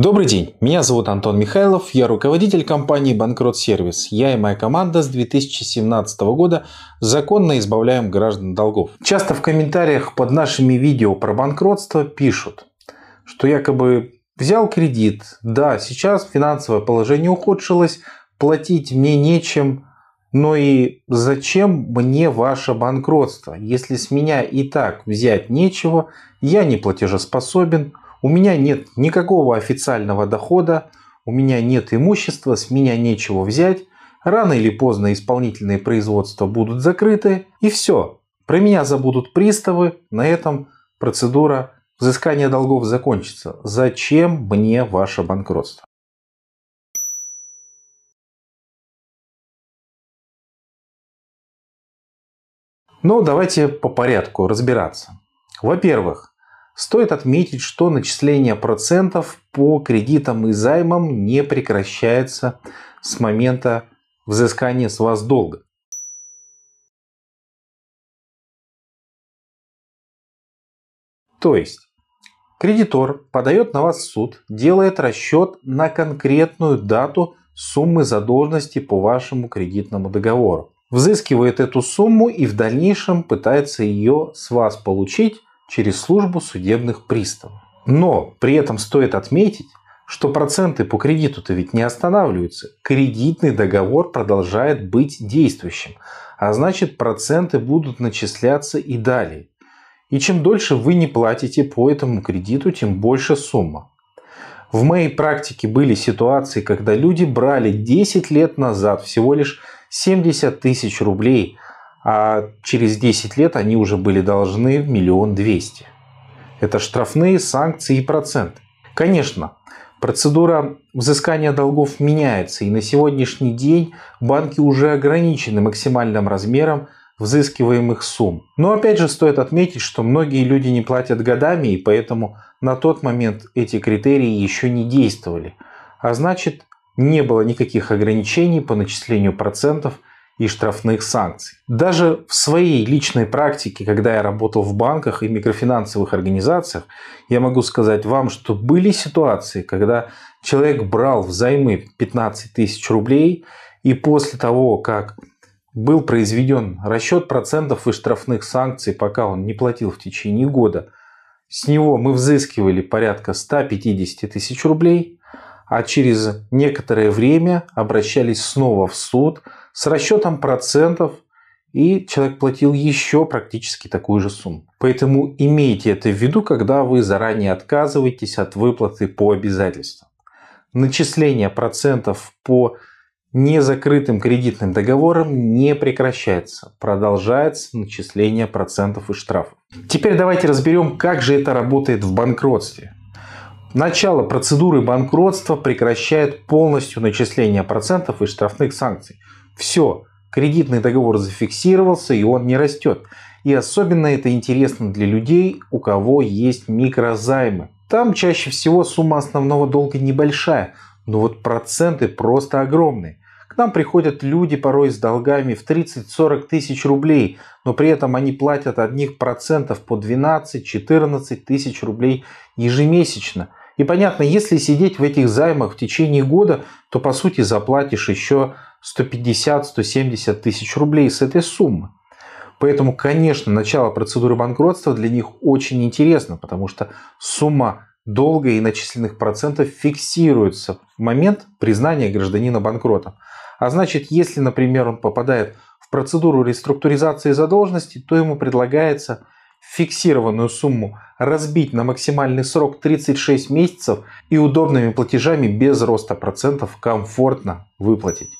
Добрый день, меня зовут Антон Михайлов, я руководитель компании Банкрот Сервис. Я и моя команда с 2017 года законно избавляем граждан долгов. Часто в комментариях под нашими видео про банкротство пишут, что якобы взял кредит, да, сейчас финансовое положение ухудшилось, платить мне нечем, но и зачем мне ваше банкротство, если с меня и так взять нечего, я не платежеспособен, у меня нет никакого официального дохода, у меня нет имущества, с меня нечего взять, рано или поздно исполнительные производства будут закрыты, и все. Про меня забудут приставы, на этом процедура взыскания долгов закончится. Зачем мне ваше банкротство? Ну, давайте по порядку разбираться. Во-первых, Стоит отметить, что начисление процентов по кредитам и займам не прекращается с момента взыскания с вас долга. То есть, кредитор подает на вас в суд, делает расчет на конкретную дату суммы задолженности по вашему кредитному договору. Взыскивает эту сумму и в дальнейшем пытается ее с вас получить через службу судебных приставов. Но при этом стоит отметить, что проценты по кредиту-то ведь не останавливаются. Кредитный договор продолжает быть действующим, а значит проценты будут начисляться и далее. И чем дольше вы не платите по этому кредиту, тем больше сумма. В моей практике были ситуации, когда люди брали 10 лет назад всего лишь 70 тысяч рублей – а через 10 лет они уже были должны миллион двести. Это штрафные, санкции и проценты. Конечно, процедура взыскания долгов меняется, и на сегодняшний день банки уже ограничены максимальным размером взыскиваемых сумм. Но опять же стоит отметить, что многие люди не платят годами, и поэтому на тот момент эти критерии еще не действовали. А значит, не было никаких ограничений по начислению процентов – и штрафных санкций. Даже в своей личной практике, когда я работал в банках и микрофинансовых организациях, я могу сказать вам, что были ситуации, когда человек брал взаймы 15 тысяч рублей, и после того, как был произведен расчет процентов и штрафных санкций, пока он не платил в течение года, с него мы взыскивали порядка 150 тысяч рублей, а через некоторое время обращались снова в суд – с расчетом процентов, и человек платил еще практически такую же сумму. Поэтому имейте это в виду, когда вы заранее отказываетесь от выплаты по обязательствам. Начисление процентов по незакрытым кредитным договорам не прекращается. Продолжается начисление процентов и штрафов. Теперь давайте разберем, как же это работает в банкротстве. Начало процедуры банкротства прекращает полностью начисление процентов и штрафных санкций. Все, кредитный договор зафиксировался и он не растет. И особенно это интересно для людей, у кого есть микрозаймы. Там чаще всего сумма основного долга небольшая, но вот проценты просто огромные. К нам приходят люди порой с долгами в 30-40 тысяч рублей, но при этом они платят одних процентов по 12-14 тысяч рублей ежемесячно. И понятно, если сидеть в этих займах в течение года, то по сути заплатишь еще 150-170 тысяч рублей с этой суммы. Поэтому, конечно, начало процедуры банкротства для них очень интересно, потому что сумма долга и начисленных процентов фиксируется в момент признания гражданина банкротом. А значит, если, например, он попадает в процедуру реструктуризации задолженности, то ему предлагается фиксированную сумму разбить на максимальный срок 36 месяцев и удобными платежами без роста процентов комфортно выплатить.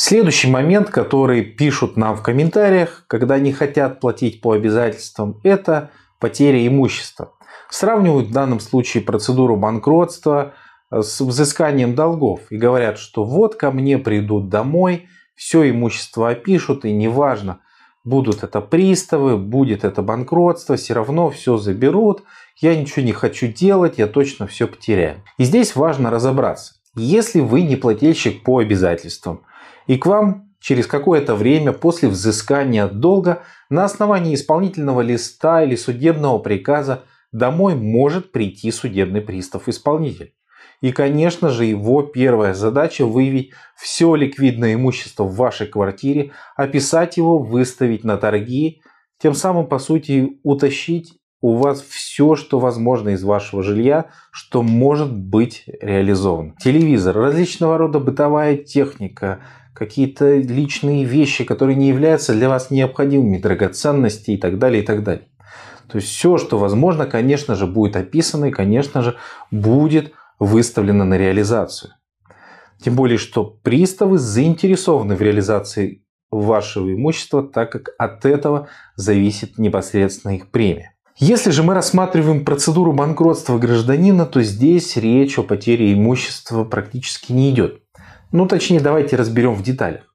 Следующий момент, который пишут нам в комментариях, когда не хотят платить по обязательствам, это потеря имущества. Сравнивают в данном случае процедуру банкротства с взысканием долгов и говорят, что вот ко мне придут домой, все имущество опишут и неважно, будут это приставы, будет это банкротство, все равно все заберут, я ничего не хочу делать, я точно все потеряю. И здесь важно разобраться. Если вы не плательщик по обязательствам, и к вам через какое-то время после взыскания долга на основании исполнительного листа или судебного приказа домой может прийти судебный пристав-исполнитель. И, конечно же, его первая задача выявить все ликвидное имущество в вашей квартире, описать его, выставить на торги, тем самым, по сути, утащить у вас все, что возможно из вашего жилья, что может быть реализовано. Телевизор, различного рода бытовая техника, какие-то личные вещи, которые не являются для вас необходимыми, драгоценности и так далее, и так далее. То есть все, что возможно, конечно же, будет описано и, конечно же, будет выставлено на реализацию. Тем более, что приставы заинтересованы в реализации вашего имущества, так как от этого зависит непосредственно их премия. Если же мы рассматриваем процедуру банкротства гражданина, то здесь речь о потере имущества практически не идет. Ну, точнее, давайте разберем в деталях.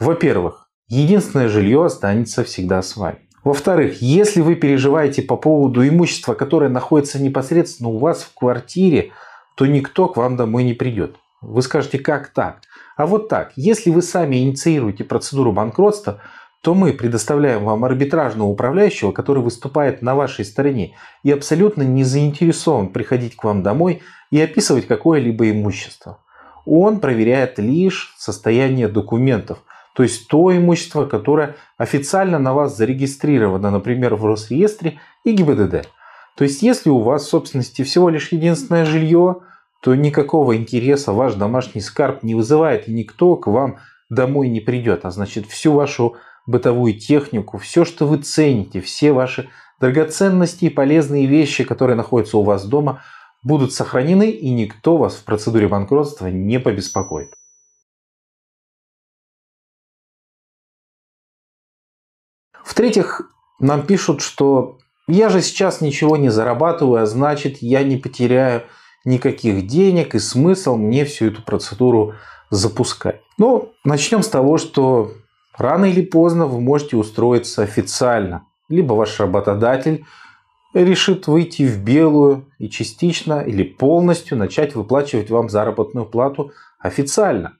Во-первых, единственное жилье останется всегда с вами. Во-вторых, если вы переживаете по поводу имущества, которое находится непосредственно у вас в квартире, то никто к вам домой не придет. Вы скажете, как так? А вот так. Если вы сами инициируете процедуру банкротства, то мы предоставляем вам арбитражного управляющего, который выступает на вашей стороне и абсолютно не заинтересован приходить к вам домой и описывать какое-либо имущество. Он проверяет лишь состояние документов, то есть то имущество, которое официально на вас зарегистрировано, например, в Росреестре и ГИБДД. То есть, если у вас в собственности всего лишь единственное жилье, то никакого интереса ваш домашний скарб не вызывает, и никто к вам домой не придет. А значит, всю вашу бытовую технику, все, что вы цените, все ваши драгоценности и полезные вещи, которые находятся у вас дома, будут сохранены, и никто вас в процедуре банкротства не побеспокоит. В-третьих, нам пишут, что я же сейчас ничего не зарабатываю, а значит я не потеряю никаких денег и смысл мне всю эту процедуру запускать. Ну, начнем с того, что рано или поздно вы можете устроиться официально. Либо ваш работодатель решит выйти в белую и частично или полностью начать выплачивать вам заработную плату официально.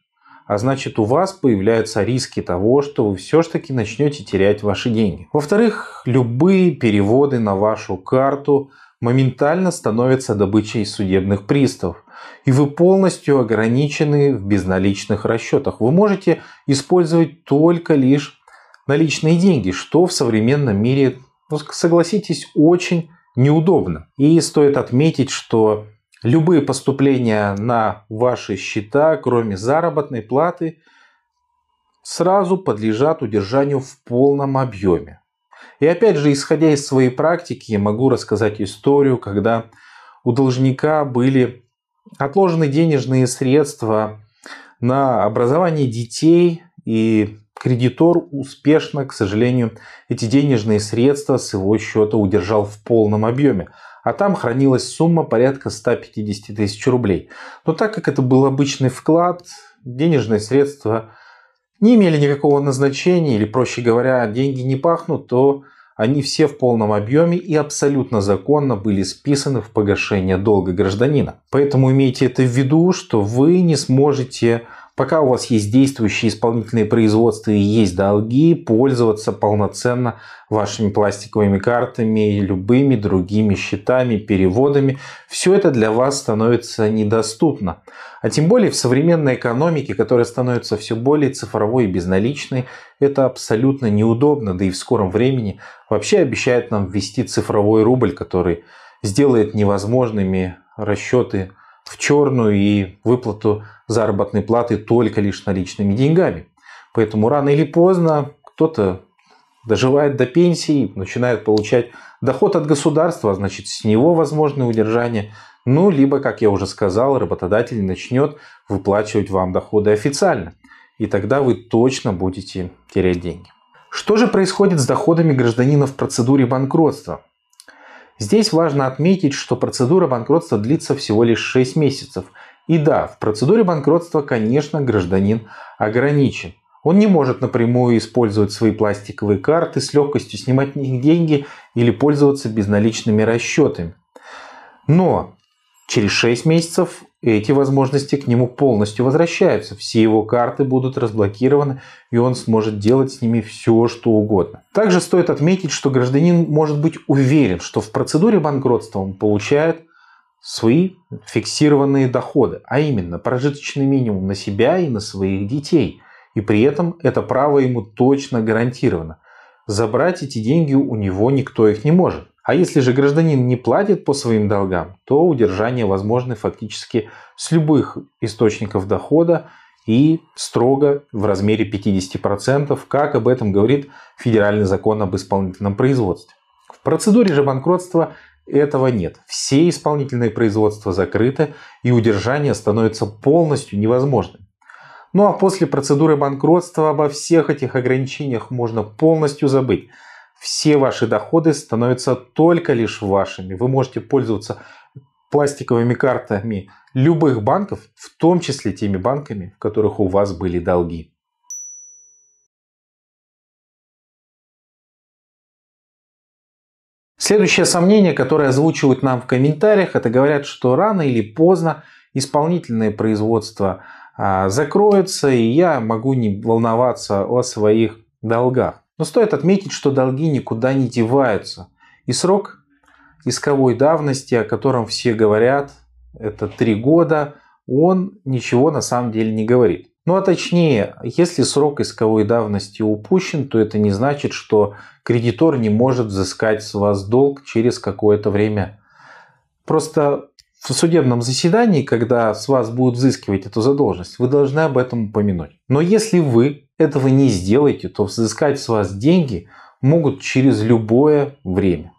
А значит, у вас появляются риски того, что вы все-таки начнете терять ваши деньги. Во-вторых, любые переводы на вашу карту моментально становятся добычей судебных приставов. И вы полностью ограничены в безналичных расчетах. Вы можете использовать только лишь наличные деньги, что в современном мире, ну, согласитесь, очень неудобно. И стоит отметить, что Любые поступления на ваши счета, кроме заработной платы, сразу подлежат удержанию в полном объеме. И опять же, исходя из своей практики, я могу рассказать историю, когда у должника были отложены денежные средства на образование детей, и кредитор успешно, к сожалению, эти денежные средства с его счета удержал в полном объеме а там хранилась сумма порядка 150 тысяч рублей. Но так как это был обычный вклад, денежные средства не имели никакого назначения, или, проще говоря, деньги не пахнут, то они все в полном объеме и абсолютно законно были списаны в погашение долга гражданина. Поэтому имейте это в виду, что вы не сможете пока у вас есть действующие исполнительные производства и есть долги, пользоваться полноценно вашими пластиковыми картами, любыми другими счетами, переводами. Все это для вас становится недоступно. А тем более в современной экономике, которая становится все более цифровой и безналичной, это абсолютно неудобно, да и в скором времени вообще обещают нам ввести цифровой рубль, который сделает невозможными расчеты в черную и выплату заработной платы только лишь наличными деньгами. Поэтому рано или поздно кто-то доживает до пенсии, начинает получать доход от государства, а значит с него возможное удержание. Ну, либо, как я уже сказал, работодатель начнет выплачивать вам доходы официально. И тогда вы точно будете терять деньги. Что же происходит с доходами гражданина в процедуре банкротства? Здесь важно отметить, что процедура банкротства длится всего лишь 6 месяцев. И да, в процедуре банкротства, конечно, гражданин ограничен. Он не может напрямую использовать свои пластиковые карты, с легкостью снимать них деньги или пользоваться безналичными расчетами. Но Через 6 месяцев эти возможности к нему полностью возвращаются. Все его карты будут разблокированы, и он сможет делать с ними все, что угодно. Также стоит отметить, что гражданин может быть уверен, что в процедуре банкротства он получает свои фиксированные доходы, а именно прожиточный минимум на себя и на своих детей. И при этом это право ему точно гарантировано. Забрать эти деньги у него никто их не может. А если же гражданин не платит по своим долгам, то удержание возможно фактически с любых источников дохода и строго в размере 50%, как об этом говорит Федеральный закон об исполнительном производстве. В процедуре же банкротства этого нет. Все исполнительные производства закрыты, и удержание становится полностью невозможным. Ну а после процедуры банкротства обо всех этих ограничениях можно полностью забыть все ваши доходы становятся только лишь вашими. Вы можете пользоваться пластиковыми картами любых банков, в том числе теми банками, в которых у вас были долги. Следующее сомнение, которое озвучивают нам в комментариях, это говорят, что рано или поздно исполнительное производство а, закроется, и я могу не волноваться о своих долгах. Но стоит отметить, что долги никуда не деваются. И срок исковой давности, о котором все говорят, это три года, он ничего на самом деле не говорит. Ну а точнее, если срок исковой давности упущен, то это не значит, что кредитор не может взыскать с вас долг через какое-то время. Просто в судебном заседании, когда с вас будут взыскивать эту задолженность, вы должны об этом упомянуть. Но если вы этого не сделаете, то взыскать с вас деньги могут через любое время.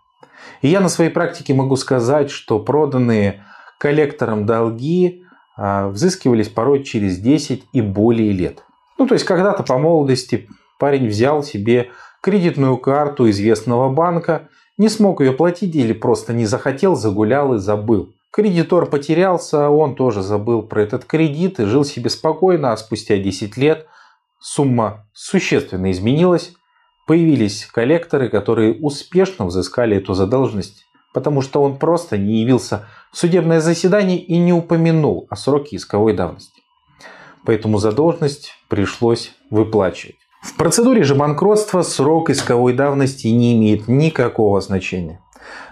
И я на своей практике могу сказать, что проданные коллекторам долги а, взыскивались порой через 10 и более лет. Ну, то есть, когда-то по молодости парень взял себе кредитную карту известного банка, не смог ее платить или просто не захотел, загулял и забыл. Кредитор потерялся, он тоже забыл про этот кредит и жил себе спокойно, а спустя 10 лет сумма существенно изменилась. Появились коллекторы, которые успешно взыскали эту задолженность, потому что он просто не явился в судебное заседание и не упомянул о сроке исковой давности. Поэтому задолженность пришлось выплачивать. В процедуре же банкротства срок исковой давности не имеет никакого значения.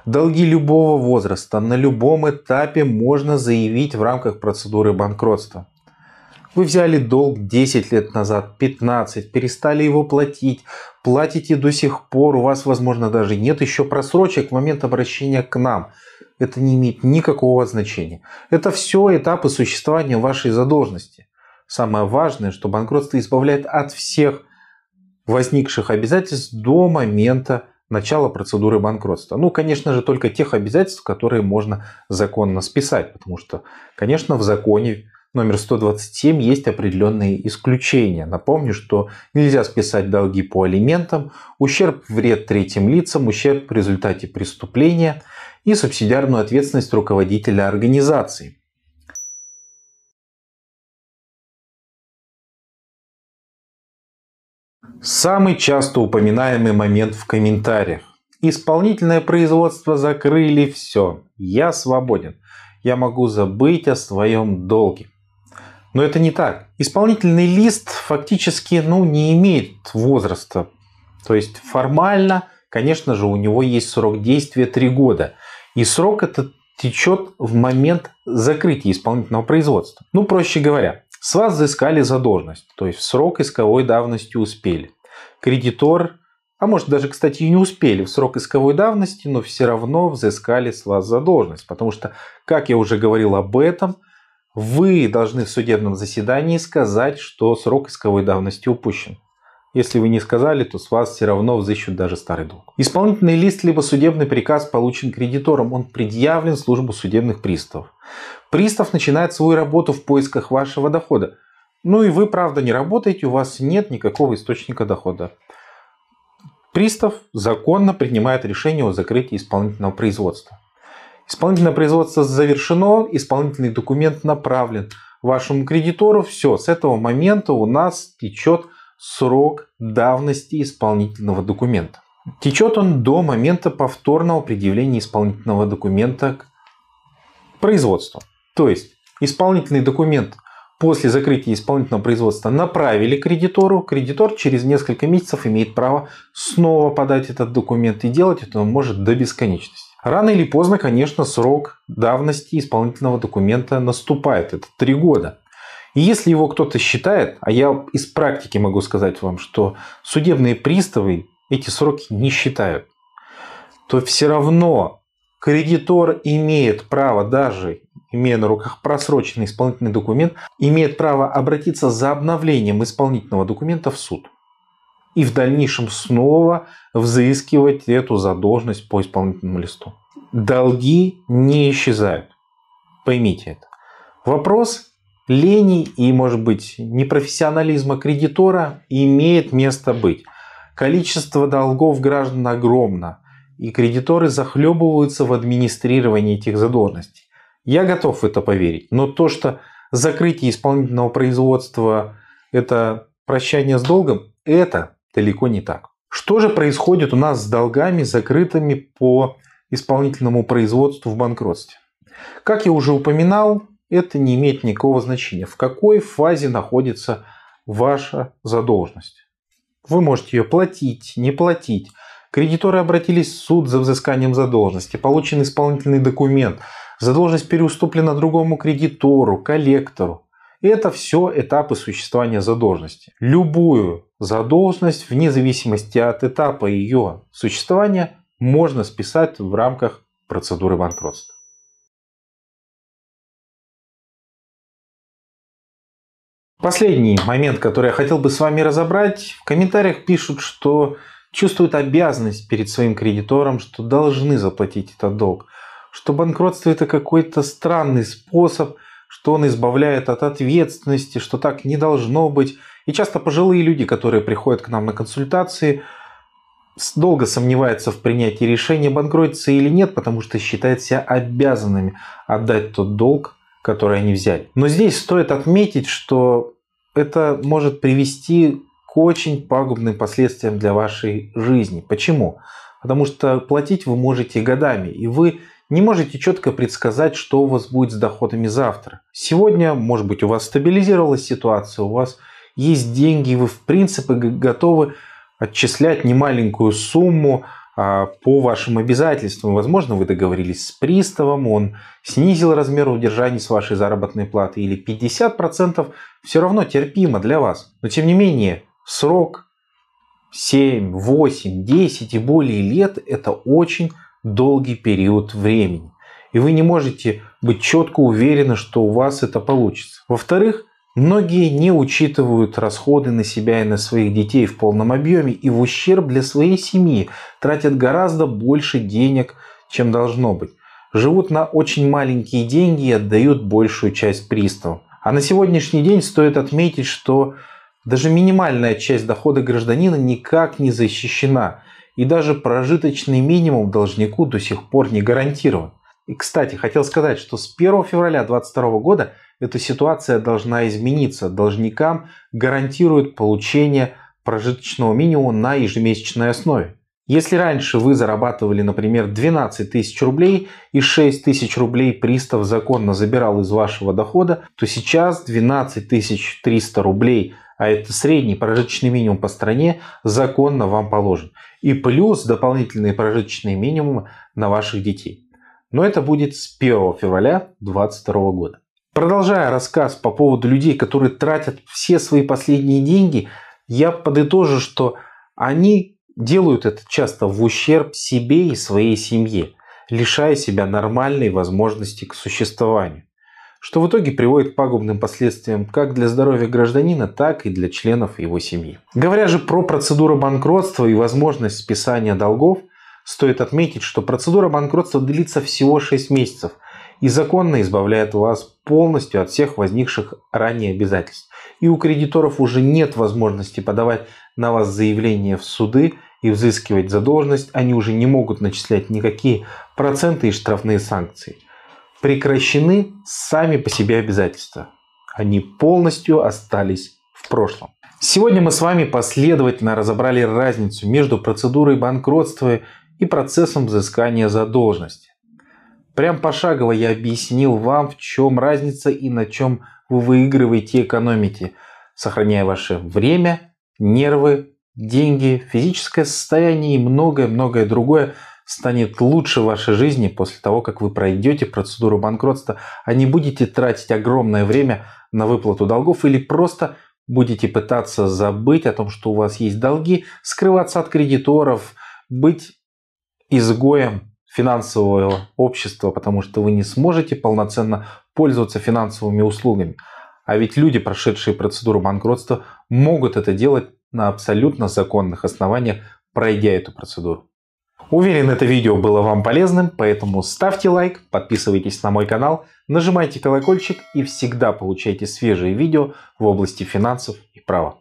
Долги любого возраста на любом этапе можно заявить в рамках процедуры банкротства. Вы взяли долг 10 лет назад, 15, перестали его платить, платите до сих пор, у вас, возможно, даже нет еще просрочек в момент обращения к нам. Это не имеет никакого значения. Это все этапы существования вашей задолженности. Самое важное, что банкротство избавляет от всех возникших обязательств до момента начала процедуры банкротства. Ну, конечно же, только тех обязательств, которые можно законно списать, потому что, конечно, в законе номер 127 есть определенные исключения. Напомню, что нельзя списать долги по алиментам, ущерб вред третьим лицам, ущерб в результате преступления и субсидиарную ответственность руководителя организации. Самый часто упоминаемый момент в комментариях. Исполнительное производство закрыли, все, я свободен. Я могу забыть о своем долге. Но это не так. Исполнительный лист фактически ну, не имеет возраста. То есть формально, конечно же, у него есть срок действия 3 года. И срок этот течет в момент закрытия исполнительного производства. Ну, проще говоря, с вас взыскали задолженность, то есть в срок исковой давности успели. Кредитор, а может даже, кстати, и не успели в срок исковой давности, но все равно взыскали с вас задолженность. Потому что, как я уже говорил об этом, вы должны в судебном заседании сказать, что срок исковой давности упущен. Если вы не сказали, то с вас все равно взыщут даже старый долг. Исполнительный лист либо судебный приказ получен кредитором. Он предъявлен в службу судебных приставов. Пристав начинает свою работу в поисках вашего дохода. Ну и вы, правда, не работаете, у вас нет никакого источника дохода. Пристав законно принимает решение о закрытии исполнительного производства. Исполнительное производство завершено, исполнительный документ направлен вашему кредитору. Все, с этого момента у нас течет срок давности исполнительного документа. Течет он до момента повторного предъявления исполнительного документа Производство. То есть исполнительный документ после закрытия исполнительного производства направили кредитору, кредитор через несколько месяцев имеет право снова подать этот документ и делать это он может до бесконечности. Рано или поздно, конечно, срок давности исполнительного документа наступает. Это три года. И если его кто-то считает, а я из практики могу сказать вам, что судебные приставы эти сроки не считают, то все равно кредитор имеет право даже имея на руках просроченный исполнительный документ, имеет право обратиться за обновлением исполнительного документа в суд. И в дальнейшем снова взыскивать эту задолженность по исполнительному листу. Долги не исчезают. Поймите это. Вопрос лени и, может быть, непрофессионализма кредитора имеет место быть. Количество долгов граждан огромно, и кредиторы захлебываются в администрировании этих задолженностей. Я готов в это поверить. Но то, что закрытие исполнительного производства – это прощание с долгом, это далеко не так. Что же происходит у нас с долгами, закрытыми по исполнительному производству в банкротстве? Как я уже упоминал, это не имеет никакого значения. В какой фазе находится ваша задолженность? Вы можете ее платить, не платить. Кредиторы обратились в суд за взысканием задолженности, получен исполнительный документ – Задолженность переуступлена другому кредитору, коллектору. Это все этапы существования задолженности. Любую задолженность, вне зависимости от этапа ее существования, можно списать в рамках процедуры банкротства. Последний момент, который я хотел бы с вами разобрать. В комментариях пишут, что чувствуют обязанность перед своим кредитором, что должны заплатить этот долг что банкротство это какой-то странный способ, что он избавляет от ответственности, что так не должно быть. И часто пожилые люди, которые приходят к нам на консультации, долго сомневаются в принятии решения, банкротиться или нет, потому что считают себя обязанными отдать тот долг, который они взяли. Но здесь стоит отметить, что это может привести к очень пагубным последствиям для вашей жизни. Почему? Потому что платить вы можете годами, и вы не можете четко предсказать, что у вас будет с доходами завтра. Сегодня, может быть, у вас стабилизировалась ситуация, у вас есть деньги, вы в принципе готовы отчислять немаленькую сумму а, по вашим обязательствам. Возможно, вы договорились с приставом, он снизил размер удержания с вашей заработной платы или 50% все равно терпимо для вас. Но тем не менее, срок 7, 8, 10 и более лет это очень долгий период времени. И вы не можете быть четко уверены, что у вас это получится. Во-вторых, многие не учитывают расходы на себя и на своих детей в полном объеме и в ущерб для своей семьи тратят гораздо больше денег, чем должно быть. Живут на очень маленькие деньги и отдают большую часть приставам. А на сегодняшний день стоит отметить, что даже минимальная часть дохода гражданина никак не защищена и даже прожиточный минимум должнику до сих пор не гарантирован. И, кстати, хотел сказать, что с 1 февраля 2022 года эта ситуация должна измениться. Должникам гарантируют получение прожиточного минимума на ежемесячной основе. Если раньше вы зарабатывали, например, 12 тысяч рублей и 6 тысяч рублей пристав законно забирал из вашего дохода, то сейчас 12 300 рублей а это средний прожиточный минимум по стране, законно вам положен. И плюс дополнительные прожиточные минимумы на ваших детей. Но это будет с 1 февраля 2022 года. Продолжая рассказ по поводу людей, которые тратят все свои последние деньги, я подытожу, что они делают это часто в ущерб себе и своей семье, лишая себя нормальной возможности к существованию что в итоге приводит к пагубным последствиям как для здоровья гражданина, так и для членов его семьи. Говоря же про процедуру банкротства и возможность списания долгов, стоит отметить, что процедура банкротства длится всего 6 месяцев и законно избавляет вас полностью от всех возникших ранее обязательств. И у кредиторов уже нет возможности подавать на вас заявление в суды и взыскивать задолженность, они уже не могут начислять никакие проценты и штрафные санкции – прекращены сами по себе обязательства. Они полностью остались в прошлом. Сегодня мы с вами последовательно разобрали разницу между процедурой банкротства и процессом взыскания задолженности. Прям пошагово я объяснил вам, в чем разница и на чем вы выигрываете и экономите, сохраняя ваше время, нервы, деньги, физическое состояние и многое-многое другое станет лучше вашей жизни после того, как вы пройдете процедуру банкротства, а не будете тратить огромное время на выплату долгов или просто будете пытаться забыть о том, что у вас есть долги, скрываться от кредиторов, быть изгоем финансового общества, потому что вы не сможете полноценно пользоваться финансовыми услугами. А ведь люди, прошедшие процедуру банкротства, могут это делать на абсолютно законных основаниях, пройдя эту процедуру. Уверен, это видео было вам полезным, поэтому ставьте лайк, подписывайтесь на мой канал, нажимайте колокольчик и всегда получайте свежие видео в области финансов и права.